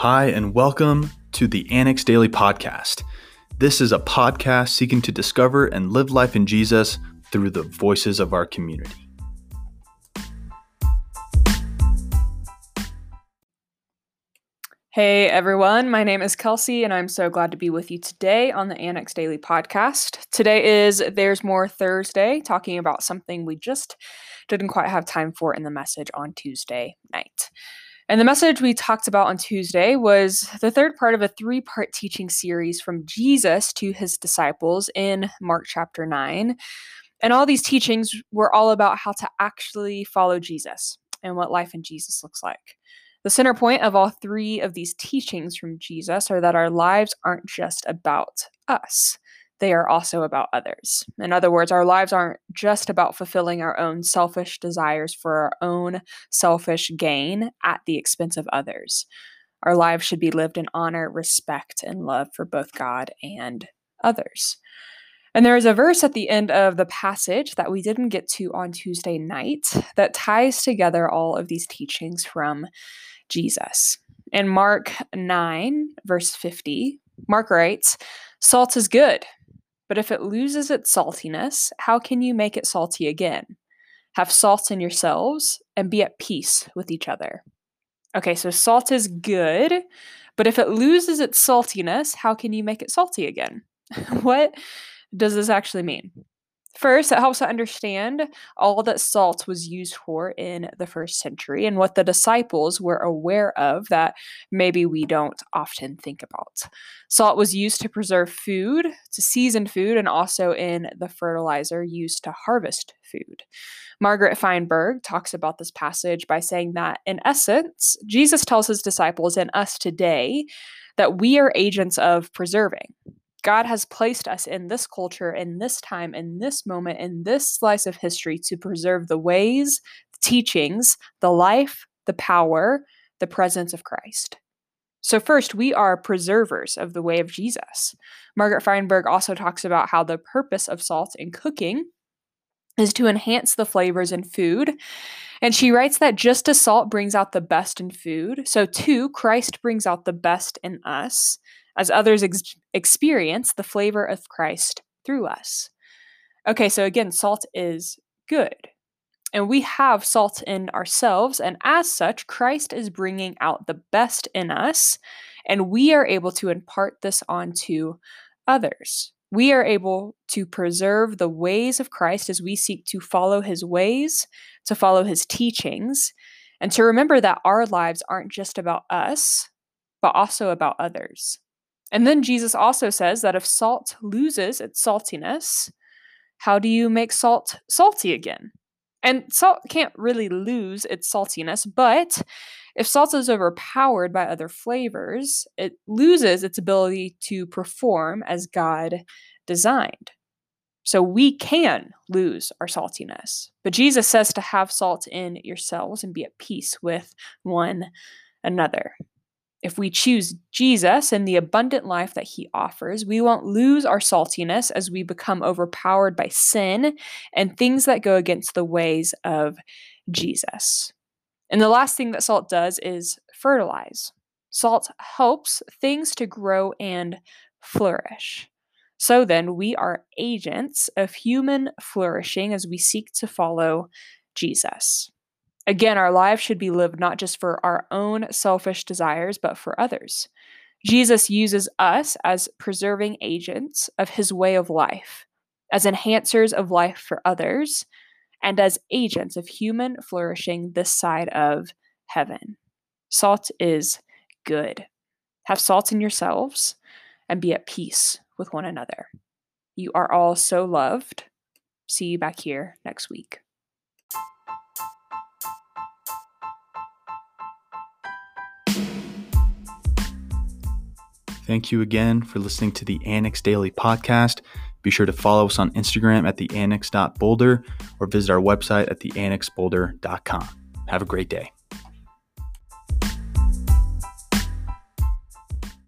Hi, and welcome to the Annex Daily Podcast. This is a podcast seeking to discover and live life in Jesus through the voices of our community. Hey everyone, my name is Kelsey, and I'm so glad to be with you today on the Annex Daily Podcast. Today is There's More Thursday, talking about something we just didn't quite have time for in the message on Tuesday night. And the message we talked about on Tuesday was the third part of a three part teaching series from Jesus to his disciples in Mark chapter 9. And all these teachings were all about how to actually follow Jesus and what life in Jesus looks like. The center point of all three of these teachings from Jesus are that our lives aren't just about us they are also about others. In other words, our lives aren't just about fulfilling our own selfish desires for our own selfish gain at the expense of others. Our lives should be lived in honor, respect, and love for both God and others. And there is a verse at the end of the passage that we didn't get to on Tuesday night that ties together all of these teachings from Jesus. In Mark 9, verse 50, Mark writes, Salt is good, but if it loses its saltiness, how can you make it salty again? Have salt in yourselves and be at peace with each other. Okay, so salt is good, but if it loses its saltiness, how can you make it salty again? what does this actually mean? First, it helps to understand all that salt was used for in the first century and what the disciples were aware of that maybe we don't often think about. Salt was used to preserve food, to season food, and also in the fertilizer used to harvest food. Margaret Feinberg talks about this passage by saying that, in essence, Jesus tells his disciples and us today that we are agents of preserving. God has placed us in this culture, in this time, in this moment, in this slice of history to preserve the ways, the teachings, the life, the power, the presence of Christ. So, first, we are preservers of the way of Jesus. Margaret Feinberg also talks about how the purpose of salt in cooking is to enhance the flavors in food. And she writes that just as salt brings out the best in food, so too Christ brings out the best in us as others ex- experience the flavor of Christ through us. Okay, so again, salt is good. And we have salt in ourselves, and as such, Christ is bringing out the best in us, and we are able to impart this onto others. We are able to preserve the ways of Christ as we seek to follow his ways, to follow his teachings, and to remember that our lives aren't just about us, but also about others. And then Jesus also says that if salt loses its saltiness, how do you make salt salty again? And salt can't really lose its saltiness, but if salt is overpowered by other flavors, it loses its ability to perform as God designed. So we can lose our saltiness. But Jesus says to have salt in yourselves and be at peace with one another. If we choose Jesus and the abundant life that he offers, we won't lose our saltiness as we become overpowered by sin and things that go against the ways of Jesus. And the last thing that salt does is fertilize. Salt helps things to grow and flourish. So then, we are agents of human flourishing as we seek to follow Jesus. Again, our lives should be lived not just for our own selfish desires, but for others. Jesus uses us as preserving agents of his way of life, as enhancers of life for others, and as agents of human flourishing this side of heaven. Salt is good. Have salt in yourselves and be at peace with one another. You are all so loved. See you back here next week. Thank you again for listening to the Annex Daily Podcast. Be sure to follow us on Instagram at theannex.boulder or visit our website at theannexboulder.com. Have a great day.